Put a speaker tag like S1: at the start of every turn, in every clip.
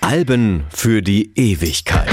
S1: Alben für die Ewigkeit.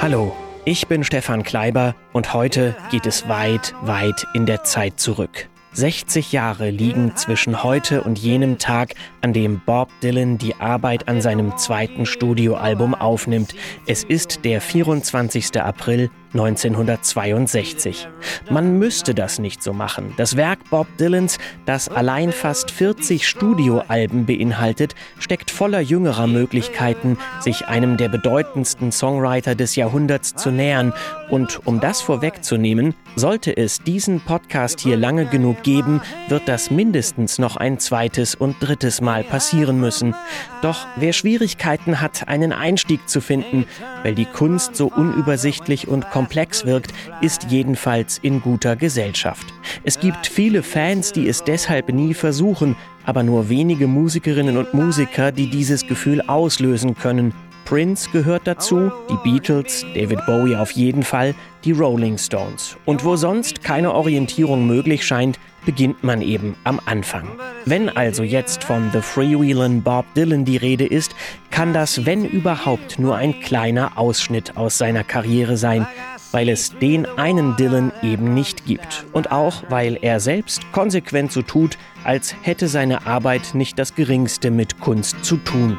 S2: Hallo, ich bin Stefan Kleiber und heute geht es weit, weit in der Zeit zurück. 60 Jahre liegen zwischen heute und jenem Tag, an dem Bob Dylan die Arbeit an seinem zweiten Studioalbum aufnimmt. Es ist der 24. April 1962. Man müsste das nicht so machen. Das Werk Bob Dylans, das allein fast 40 Studioalben beinhaltet, steckt voller jüngerer Möglichkeiten, sich einem der bedeutendsten Songwriter des Jahrhunderts zu nähern. Und um das vorwegzunehmen, sollte es diesen Podcast hier lange genug geben, wird das mindestens noch ein zweites und drittes Mal passieren müssen. Doch wer Schwierigkeiten hat, einen Einstieg zu finden, weil die Kunst so unübersichtlich und komplex wirkt, ist jedenfalls in guter Gesellschaft. Es gibt viele Fans, die es deshalb nie versuchen, aber nur wenige Musikerinnen und Musiker, die dieses Gefühl auslösen können. Prince gehört dazu, die Beatles, David Bowie auf jeden Fall, die Rolling Stones. Und wo sonst keine Orientierung möglich scheint, beginnt man eben am Anfang. Wenn also jetzt von The Freewheelin' Bob Dylan die Rede ist, kann das, wenn überhaupt, nur ein kleiner Ausschnitt aus seiner Karriere sein, weil es den einen Dylan eben nicht gibt. Und auch, weil er selbst konsequent so tut, als hätte seine Arbeit nicht das geringste mit Kunst zu tun.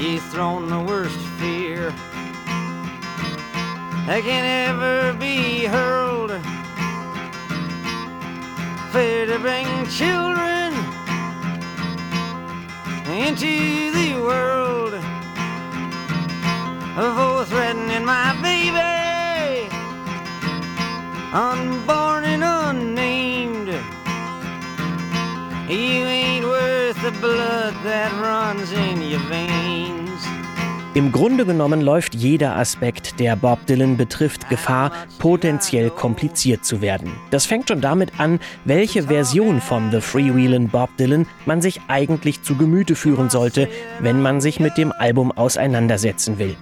S2: He's thrown the worst fear that can ever be hurled. Fear to bring children into the world. Grunde genommen läuft jeder Aspekt, der Bob Dylan betrifft, Gefahr, potenziell kompliziert zu werden. Das fängt schon damit an, welche Version von The Freewheelin' Bob Dylan man sich eigentlich zu Gemüte führen sollte, wenn man sich mit dem Album auseinandersetzen will.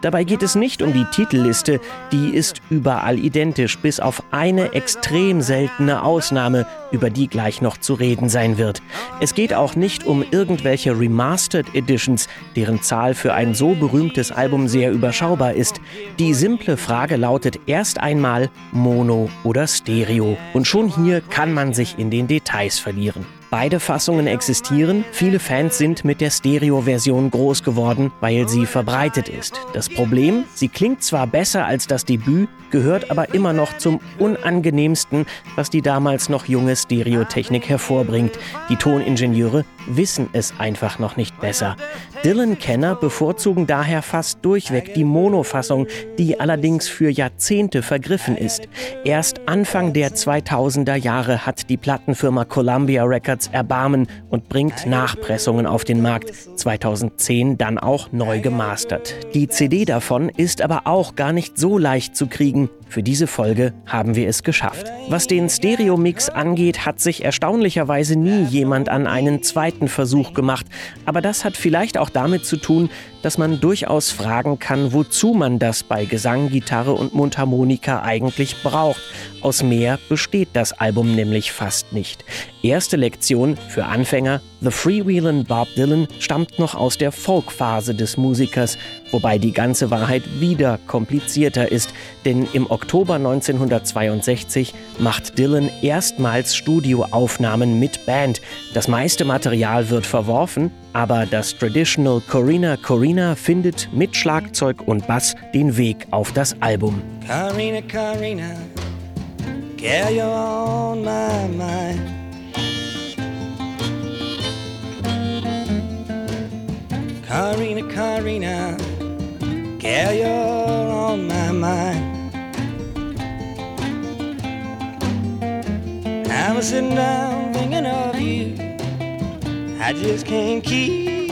S2: Dabei geht es nicht um die Titelliste, die ist überall identisch, bis auf eine extrem seltene Ausnahme, über die gleich noch zu reden sein wird. Es geht auch nicht um irgendwelche Remastered Editions, deren Zahl für ein so berühmtes Album sehr überschaubar ist. Die simple Frage lautet erst einmal Mono oder Stereo. Und schon hier kann man sich in den Details verlieren. Beide Fassungen existieren. Viele Fans sind mit der Stereo-Version groß geworden, weil sie verbreitet ist. Das Problem, sie klingt zwar besser als das Debüt, gehört aber immer noch zum unangenehmsten, was die damals noch junge Stereotechnik hervorbringt. Die Toningenieure wissen es einfach noch nicht besser. Dylan-Kenner bevorzugen daher fast durchweg die Mono-Fassung, die allerdings für Jahrzehnte vergriffen ist. Erst Anfang der 2000er Jahre hat die Plattenfirma Columbia Records Erbarmen und bringt Nachpressungen auf den Markt, 2010 dann auch neu gemastert. Die CD davon ist aber auch gar nicht so leicht zu kriegen. Für diese Folge haben wir es geschafft. Was den Stereo-Mix angeht, hat sich erstaunlicherweise nie jemand an einen zweiten Versuch gemacht. Aber das hat vielleicht auch damit zu tun, dass man durchaus fragen kann, wozu man das bei Gesang, Gitarre und Mundharmonika eigentlich braucht. Aus mehr besteht das Album nämlich fast nicht. Erste Lektion für Anfänger, The Freewheelin' Bob Dylan stammt noch aus der Folkphase des Musikers, wobei die ganze Wahrheit wieder komplizierter ist, denn im Oktober 1962 macht Dylan erstmals Studioaufnahmen mit Band. Das meiste Material wird verworfen, aber das Traditional Corina Corina findet mit Schlagzeug und Bass den Weg auf das Album. Corina, Corina, carry on my mind.
S3: Carina, girl, you're on my mind. I was sitting down thinking of you. I just can't keep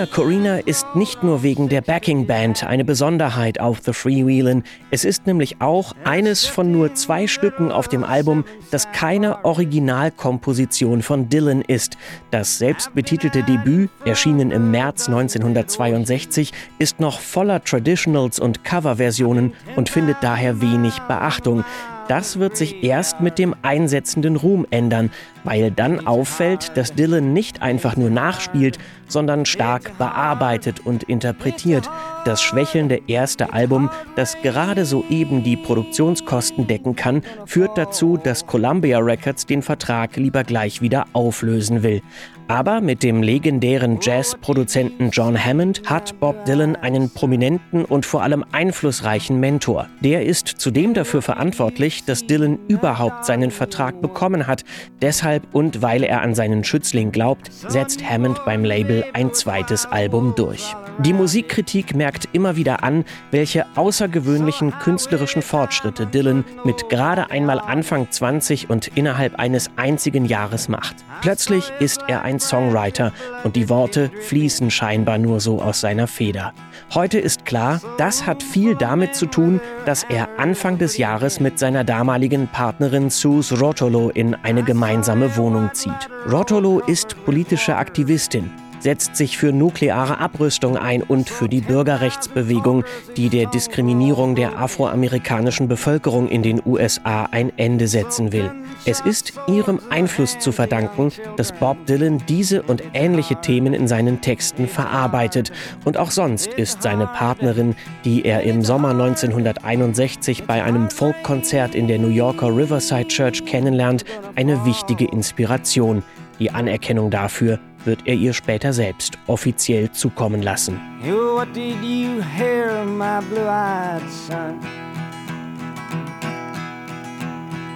S2: Corina Corina ist nicht nur wegen der Backing Band eine Besonderheit auf The Freewheelin. Es ist nämlich auch eines von nur zwei Stücken auf dem Album, das keine Originalkomposition von Dylan ist. Das selbstbetitelte Debüt, erschienen im März 1962, ist noch voller Traditionals und Coverversionen und findet daher wenig Beachtung. Das wird sich erst mit dem einsetzenden Ruhm ändern, weil dann auffällt, dass Dylan nicht einfach nur nachspielt, sondern stark bearbeitet und interpretiert. Das schwächelnde erste Album, das gerade soeben die Produktionskosten decken kann, führt dazu, dass Columbia Records den Vertrag lieber gleich wieder auflösen will. Aber mit dem legendären Jazzproduzenten John Hammond hat Bob Dylan einen prominenten und vor allem einflussreichen Mentor. Der ist zudem dafür verantwortlich, dass Dylan überhaupt seinen Vertrag bekommen hat. Deshalb und weil er an seinen Schützling glaubt, setzt Hammond beim Label ein zweites Album durch. Die Musikkritik merkt immer wieder an, welche außergewöhnlichen künstlerischen Fortschritte Dylan mit gerade einmal Anfang 20 und innerhalb eines einzigen Jahres macht. Plötzlich ist er ein Songwriter und die Worte fließen scheinbar nur so aus seiner Feder. Heute ist klar, das hat viel damit zu tun, dass er Anfang des Jahres mit seiner damaligen Partnerin Sus Rotolo in eine gemeinsame Wohnung zieht. Rotolo ist politische Aktivistin setzt sich für nukleare Abrüstung ein und für die Bürgerrechtsbewegung, die der Diskriminierung der afroamerikanischen Bevölkerung in den USA ein Ende setzen will. Es ist ihrem Einfluss zu verdanken, dass Bob Dylan diese und ähnliche Themen in seinen Texten verarbeitet. Und auch sonst ist seine Partnerin, die er im Sommer 1961 bei einem Folkkonzert in der New Yorker Riverside Church kennenlernt, eine wichtige Inspiration. Die Anerkennung dafür wird er ihr später selbst offiziell zukommen lassen. What did you hear, my blue-eyed son?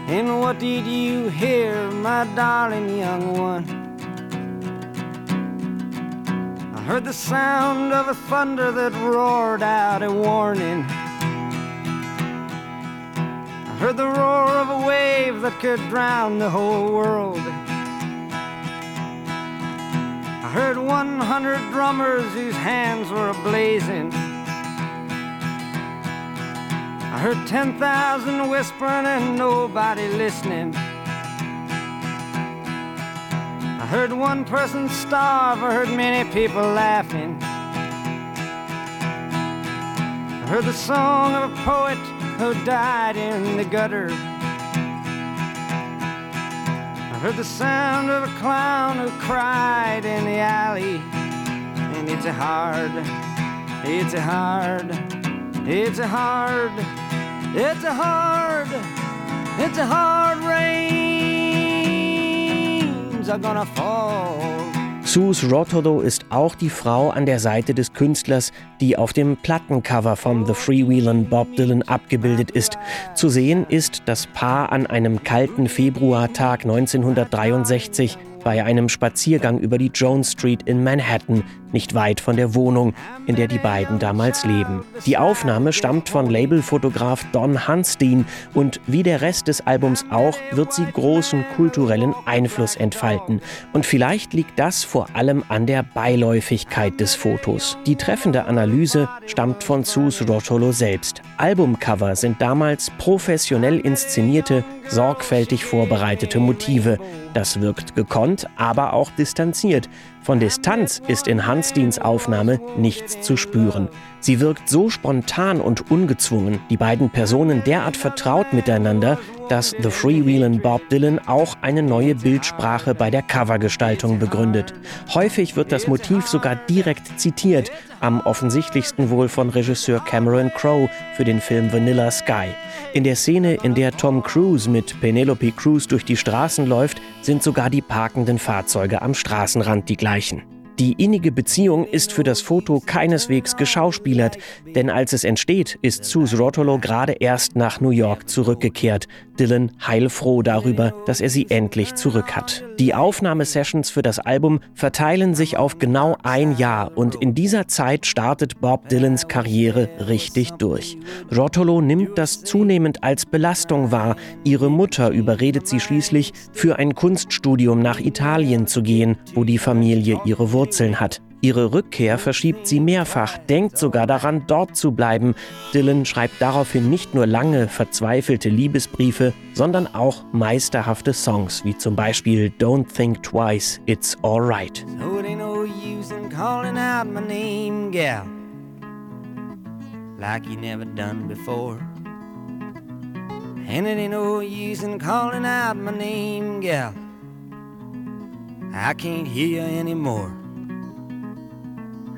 S2: And what did you hear, my darling young one? I heard the sound of a thunder that roared out a warning. I heard the roar of a wave that could drown the whole world. Heard 100 drummers whose hands were ablazing. I heard 10,000 whispering and nobody listening. I heard one person starve, I heard many people laughing. I heard the song of a poet who died in the gutter heard the sound of a clown who cried in the alley. And it's a hard, it's a hard, it's a hard, it's a hard, it's a hard rains are gonna fall. Sus Rotodo ist auch die Frau an der Seite des Künstlers, die auf dem Plattencover vom The Freewheelin' Bob Dylan abgebildet ist. Zu sehen ist das Paar an einem kalten Februartag 1963 bei einem Spaziergang über die Jones Street in Manhattan, nicht weit von der Wohnung, in der die beiden damals leben. Die Aufnahme stammt von Labelfotograf Don Hunstein und wie der Rest des Albums auch, wird sie großen kulturellen Einfluss entfalten. Und vielleicht liegt das vor allem an der Beiläufigkeit des Fotos. Die treffende Analyse stammt von Sus Rotolo selbst. Albumcover sind damals professionell inszenierte, sorgfältig vorbereitete Motive. Das wirkt gekonnt, aber auch distanziert. Von Distanz ist in Hansteins Aufnahme nichts zu spüren. Sie wirkt so spontan und ungezwungen, die beiden Personen derart vertraut miteinander, dass The Freewheelin' Bob Dylan auch eine neue Bildsprache bei der Covergestaltung begründet. Häufig wird das Motiv sogar direkt zitiert, am offensichtlichsten wohl von Regisseur Cameron Crowe für den Film Vanilla Sky. In der Szene, in der Tom Cruise mit Penelope Cruz durch die Straßen läuft, sind sogar die parkenden Fahrzeuge am Straßenrand die gleichen. Die innige Beziehung ist für das Foto keineswegs geschauspielert, denn als es entsteht, ist Sus Rotolo gerade erst nach New York zurückgekehrt. Dylan heilfroh darüber, dass er sie endlich zurück hat. Die Aufnahmesessions für das Album verteilen sich auf genau ein Jahr und in dieser Zeit startet Bob Dylans Karriere richtig durch. Rotolo nimmt das zunehmend als Belastung wahr. Ihre Mutter überredet sie schließlich, für ein Kunststudium nach Italien zu gehen, wo die Familie ihre Wurzeln Wurzeln hat. Ihre Rückkehr verschiebt sie mehrfach, denkt sogar daran, dort zu bleiben. Dylan schreibt daraufhin nicht nur lange, verzweifelte Liebesbriefe, sondern auch meisterhafte Songs, wie zum Beispiel Don't Think Twice, It's Alright. So it ain't no use in calling out my name, gal, like you never done before. And it ain't no use in calling out my name, gal. I can't hear you anymore.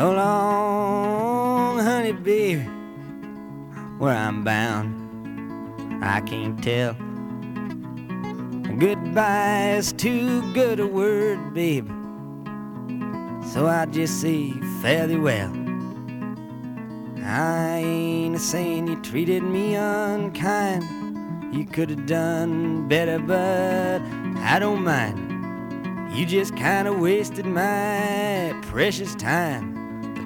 S2: So long, honey, baby, where I'm bound, I can't tell. Goodbye is too good a word, baby. So I just say fairly well. I ain't a saying you treated me unkind. You could have done better, but I don't mind. You just kind of wasted my precious time.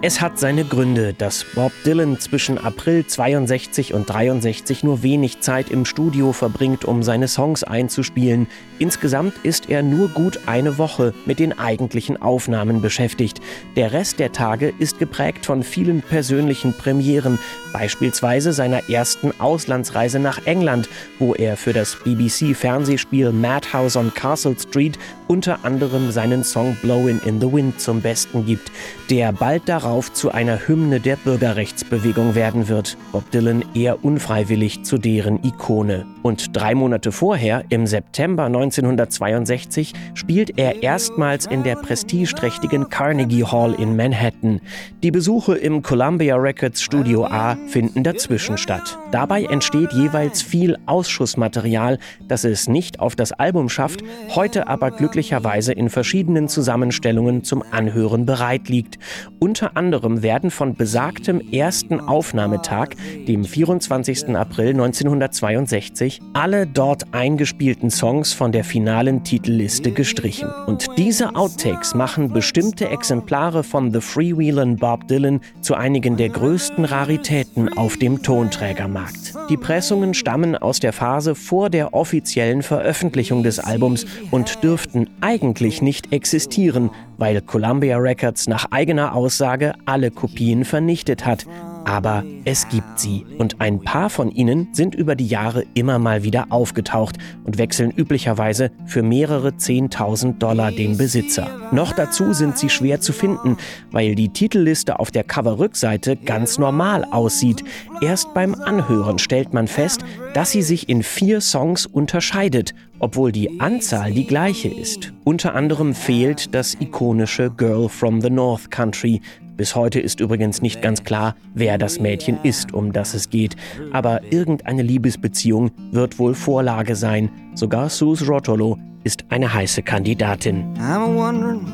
S2: Es hat seine Gründe, dass Bob Dylan zwischen April 62 und 63 nur wenig Zeit im Studio verbringt, um seine Songs einzuspielen. Insgesamt ist er nur gut eine Woche mit den eigentlichen Aufnahmen beschäftigt. Der Rest der Tage ist geprägt von vielen persönlichen Premieren, beispielsweise seiner ersten Auslandsreise nach England, wo er für das BBC-Fernsehspiel Madhouse on Castle Street unter anderem seinen Song Blowin' in the Wind zum Besten gibt, der bald darauf zu einer Hymne der Bürgerrechtsbewegung werden wird. Bob Dylan eher unfreiwillig zu deren Ikone. Und drei Monate vorher, im September 1962, spielt er erstmals in der prestigeträchtigen Carnegie Hall in Manhattan. Die Besuche im Columbia Records Studio A finden dazwischen statt. Dabei entsteht jeweils viel Ausschussmaterial, das es nicht auf das Album schafft, heute aber glücklich möglicherweise in verschiedenen Zusammenstellungen zum Anhören bereit liegt. Unter anderem werden von besagtem ersten Aufnahmetag, dem 24. April 1962, alle dort eingespielten Songs von der finalen Titelliste gestrichen. Und diese Outtakes machen bestimmte Exemplare von The Freewheelin' Bob Dylan zu einigen der größten Raritäten auf dem Tonträgermarkt. Die Pressungen stammen aus der Phase vor der offiziellen Veröffentlichung des Albums und dürften eigentlich nicht existieren, weil Columbia Records nach eigener Aussage alle Kopien vernichtet hat. Aber es gibt sie und ein paar von ihnen sind über die Jahre immer mal wieder aufgetaucht und wechseln üblicherweise für mehrere 10.000 Dollar den Besitzer. Noch dazu sind sie schwer zu finden, weil die Titelliste auf der Coverrückseite ganz normal aussieht. Erst beim Anhören stellt man fest, dass sie sich in vier Songs unterscheidet, obwohl die Anzahl die gleiche ist. Unter anderem fehlt das ikonische Girl from the North Country, bis heute ist übrigens nicht ganz klar, wer das Mädchen ist, um das es geht. Aber irgendeine Liebesbeziehung wird wohl Vorlage sein. Sogar Sus Rotolo ist eine heiße Kandidatin. I'm wondering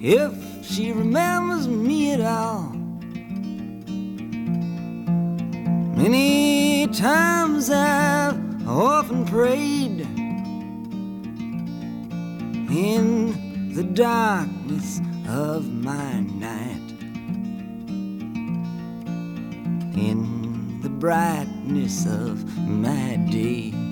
S2: if she remembers me at all. Many times I've often prayed in the darkness of my night. In the brightness
S3: of my day.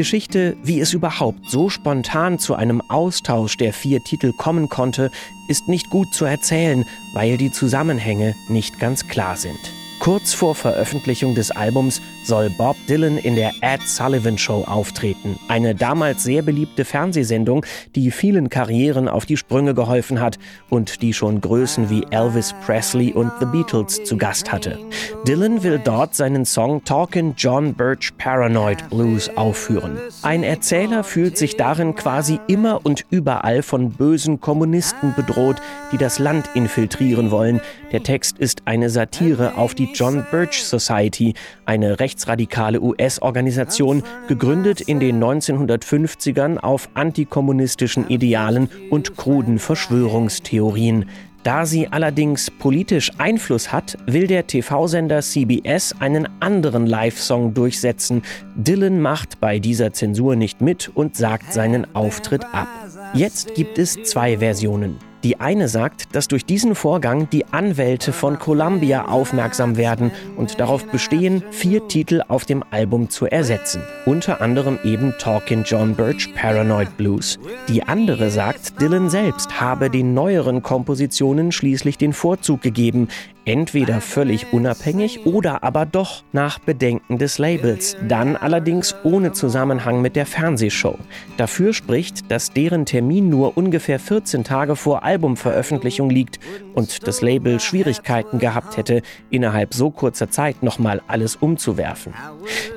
S2: Geschichte, wie es überhaupt so spontan zu einem Austausch der vier Titel kommen konnte, ist nicht gut zu erzählen, weil die Zusammenhänge nicht ganz klar sind. Kurz vor Veröffentlichung des Albums soll Bob Dylan in der Ed Sullivan Show auftreten, eine damals sehr beliebte Fernsehsendung, die vielen Karrieren auf die Sprünge geholfen hat und die schon Größen wie Elvis Presley und The Beatles zu Gast hatte. Dylan will dort seinen Song Talkin' John Birch Paranoid Blues aufführen. Ein Erzähler fühlt sich darin quasi immer und überall von bösen Kommunisten bedroht, die das Land infiltrieren wollen. Der Text ist eine Satire auf die John Birch Society, eine rechtsradikale US-Organisation, gegründet in den 1950ern auf antikommunistischen Idealen und kruden Verschwörungstheorien. Da sie allerdings politisch Einfluss hat, will der TV-Sender CBS einen anderen Live-Song durchsetzen. Dylan macht bei dieser Zensur nicht mit und sagt seinen Auftritt ab. Jetzt gibt es zwei Versionen. Die eine sagt, dass durch diesen Vorgang die Anwälte von Columbia aufmerksam werden und darauf bestehen, vier Titel auf dem Album zu ersetzen. Unter anderem eben Talkin' John Birch Paranoid Blues. Die andere sagt, Dylan selbst habe den neueren Kompositionen schließlich den Vorzug gegeben entweder völlig unabhängig oder aber doch nach Bedenken des Labels, dann allerdings ohne Zusammenhang mit der Fernsehshow. Dafür spricht, dass deren Termin nur ungefähr 14 Tage vor Albumveröffentlichung liegt und das Label Schwierigkeiten gehabt hätte, innerhalb so kurzer Zeit nochmal alles umzuwerfen.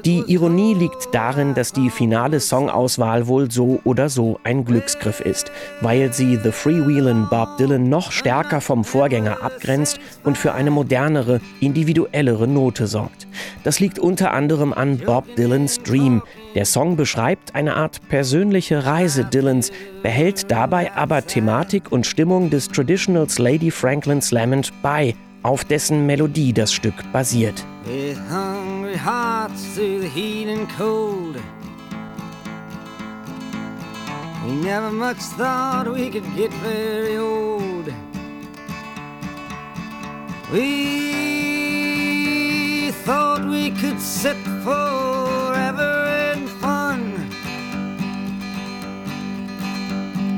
S2: Die Ironie liegt darin, dass die finale Songauswahl wohl so oder so ein Glücksgriff ist, weil sie The Freewheelin' Bob Dylan noch stärker vom Vorgänger abgrenzt und für eine modernere, individuellere Note sorgt. Das liegt unter anderem an Bob Dylans Dream. Der Song beschreibt eine Art persönliche Reise Dylans, behält dabei aber Thematik und Stimmung des Traditionals Lady Franklin's Lament bei, auf dessen Melodie das Stück basiert. We never much thought we could get very old. We thought we could sit forever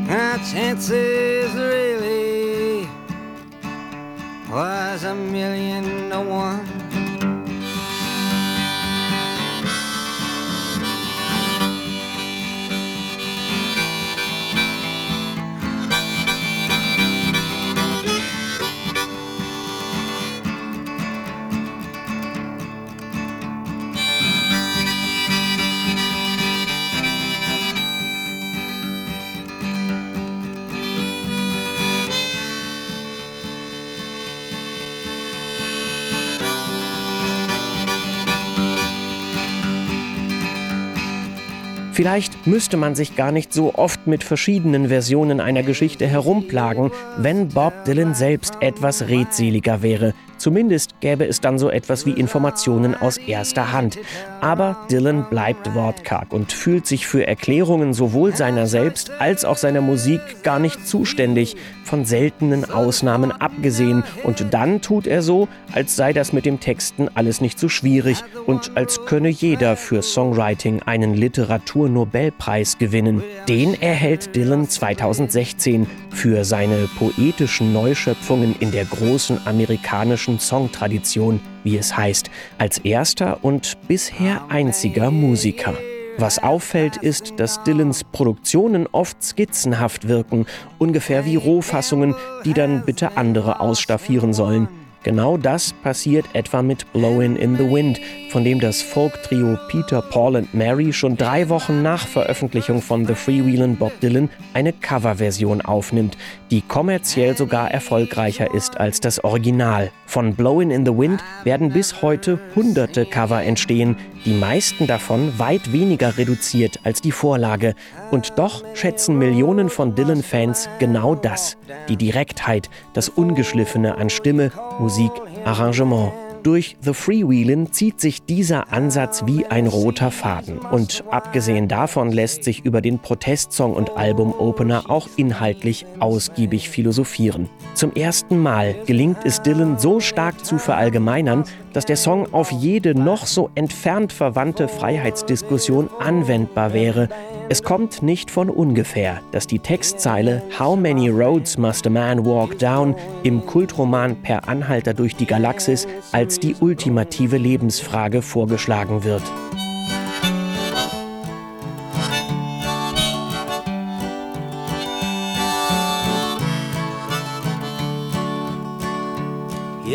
S2: Our chances really was a million to one. Vielleicht müsste man sich gar nicht so oft mit verschiedenen Versionen einer Geschichte herumplagen, wenn Bob Dylan selbst etwas redseliger wäre. Zumindest gäbe es dann so etwas wie Informationen aus erster Hand. Aber Dylan bleibt wortkarg und fühlt sich für Erklärungen sowohl seiner selbst als auch seiner Musik gar nicht zuständig, von seltenen Ausnahmen abgesehen. Und dann tut er so, als sei das mit dem Texten alles nicht so schwierig und als könne jeder für Songwriting einen Literaturnobelpreis gewinnen. Den erhält Dylan 2016 für seine poetischen Neuschöpfungen in der großen amerikanischen Songtradition, wie es heißt, als erster und bisher einziger Musiker. Was auffällt, ist, dass Dylans Produktionen oft skizzenhaft wirken, ungefähr wie Rohfassungen, die dann bitte andere ausstaffieren sollen. Genau das passiert etwa mit Blowin' in the Wind, von dem das Folk-Trio Peter, Paul and Mary schon drei Wochen nach Veröffentlichung von The Freewheelin' Bob Dylan eine Coverversion aufnimmt, die kommerziell sogar erfolgreicher ist als das Original. Von Blowin' in the Wind werden bis heute hunderte Cover entstehen, die meisten davon weit weniger reduziert als die Vorlage. Und doch schätzen Millionen von Dylan-Fans genau das, die Direktheit, das Ungeschliffene an Stimme, Musik, Arrangement. Durch The Freewheelin zieht sich dieser Ansatz wie ein roter Faden. Und abgesehen davon lässt sich über den Protestsong und Albumopener auch inhaltlich ausgiebig philosophieren. Zum ersten Mal gelingt es Dylan so stark zu verallgemeinern, dass der Song auf jede noch so entfernt verwandte Freiheitsdiskussion anwendbar wäre, es kommt nicht von ungefähr, dass die Textzeile How many roads must a man walk down im Kultroman Per Anhalter durch die Galaxis als die ultimative Lebensfrage vorgeschlagen wird.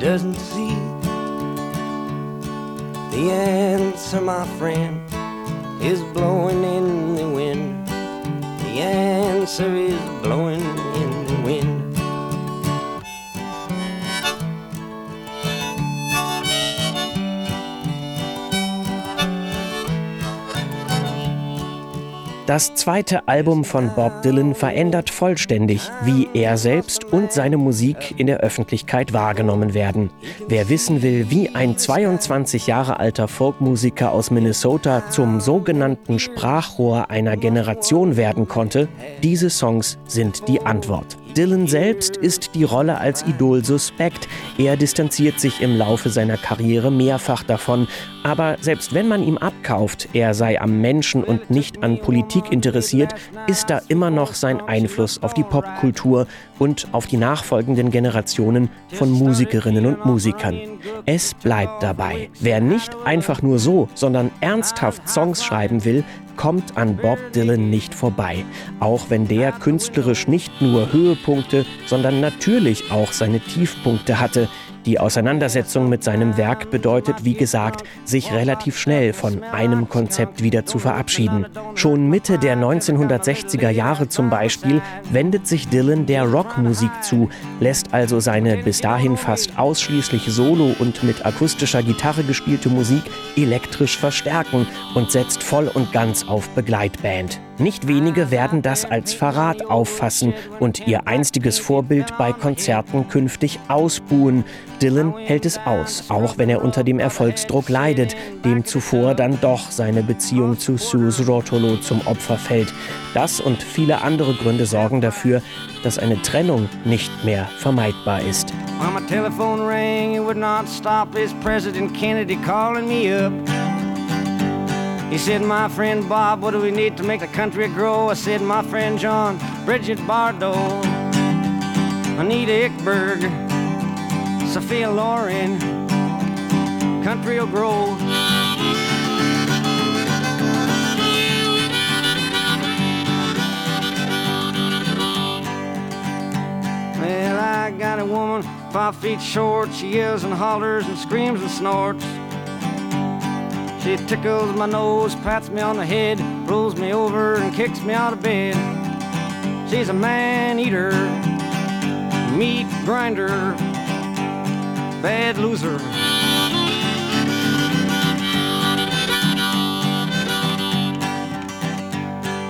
S3: doesn't see? The answer, my friend is blowing in the wind. The answer is blowing in
S2: Das zweite Album von Bob Dylan verändert vollständig, wie er selbst und seine Musik in der Öffentlichkeit wahrgenommen werden. Wer wissen will, wie ein 22 Jahre alter Folkmusiker aus Minnesota zum sogenannten Sprachrohr einer Generation werden konnte, diese Songs sind die Antwort. Dylan selbst ist die Rolle als Idol suspekt. Er distanziert sich im Laufe seiner Karriere mehrfach davon. Aber selbst wenn man ihm abkauft, er sei am Menschen und nicht an Politik interessiert, ist da immer noch sein Einfluss auf die Popkultur und auf die nachfolgenden Generationen von Musikerinnen und Musikern. Es bleibt dabei. Wer nicht einfach nur so, sondern ernsthaft Songs schreiben will, kommt an Bob Dylan nicht vorbei, auch wenn der künstlerisch nicht nur Höhepunkte, sondern natürlich auch seine Tiefpunkte hatte, die Auseinandersetzung mit seinem Werk bedeutet, wie gesagt, sich relativ schnell von einem Konzept wieder zu verabschieden. Schon Mitte der 1960er Jahre zum Beispiel wendet sich Dylan der Rockmusik zu, lässt also seine bis dahin fast ausschließlich solo und mit akustischer Gitarre gespielte Musik elektrisch verstärken und setzt voll und ganz auf Begleitband. Nicht wenige werden das als Verrat auffassen und ihr einstiges Vorbild bei Konzerten künftig ausbuhen. Dylan hält es aus, auch wenn er unter dem Erfolgsdruck leidet, dem zuvor dann doch seine Beziehung zu Sus Rotolo zum Opfer fällt. Das und viele andere Gründe sorgen dafür, dass eine Trennung nicht mehr vermeidbar ist. He said, My friend Bob, what do we need to make the country grow? I said, My friend John, Bridget Bardot, Anita Ickberg, Sophia Loren, country will grow. Well, I got a woman five feet short. She yells and hollers and screams and snorts. She tickles my nose, pats me on the head, rolls me over, and kicks me out of bed. She's a man eater, meat grinder, bad loser.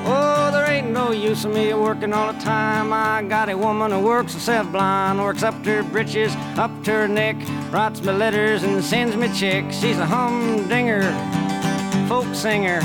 S2: Oh, there ain't no use of me working all the time. I got a woman who works herself blind, works up to her britches, up to her neck, writes me letters and sends me checks. She's a humdinger, folk singer.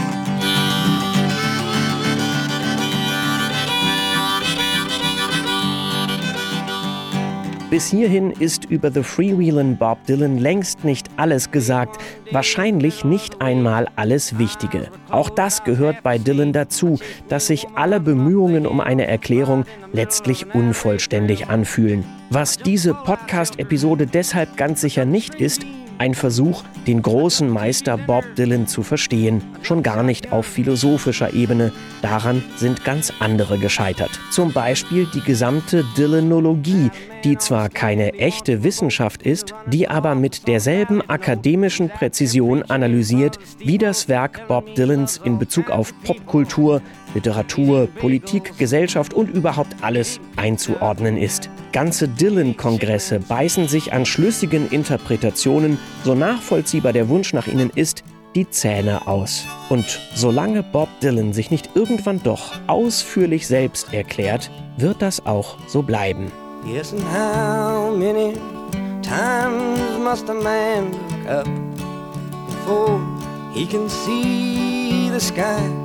S2: Bis hierhin ist über The Freewheelin' Bob Dylan längst nicht alles gesagt, wahrscheinlich nicht einmal alles Wichtige. Auch das gehört bei Dylan dazu, dass sich alle Bemühungen um eine Erklärung letztlich unvollständig anfühlen. Was diese Podcast-Episode deshalb ganz sicher nicht ist, ein Versuch, den großen Meister Bob Dylan zu verstehen, schon gar nicht auf philosophischer Ebene. Daran sind ganz andere gescheitert. Zum Beispiel die gesamte Dylanologie, die zwar keine echte Wissenschaft ist, die aber mit derselben akademischen Präzision analysiert, wie das Werk Bob Dylans in Bezug auf Popkultur, Literatur, Politik, Gesellschaft und überhaupt alles einzuordnen ist. Ganze Dylan-Kongresse beißen sich an schlüssigen Interpretationen, so nachvollziehbar der Wunsch nach ihnen ist, die Zähne aus. Und solange Bob Dylan sich nicht irgendwann doch ausführlich selbst erklärt, wird das auch so bleiben. Yes, and how many times must a man look up before he can see the sky?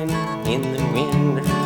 S2: in the wind.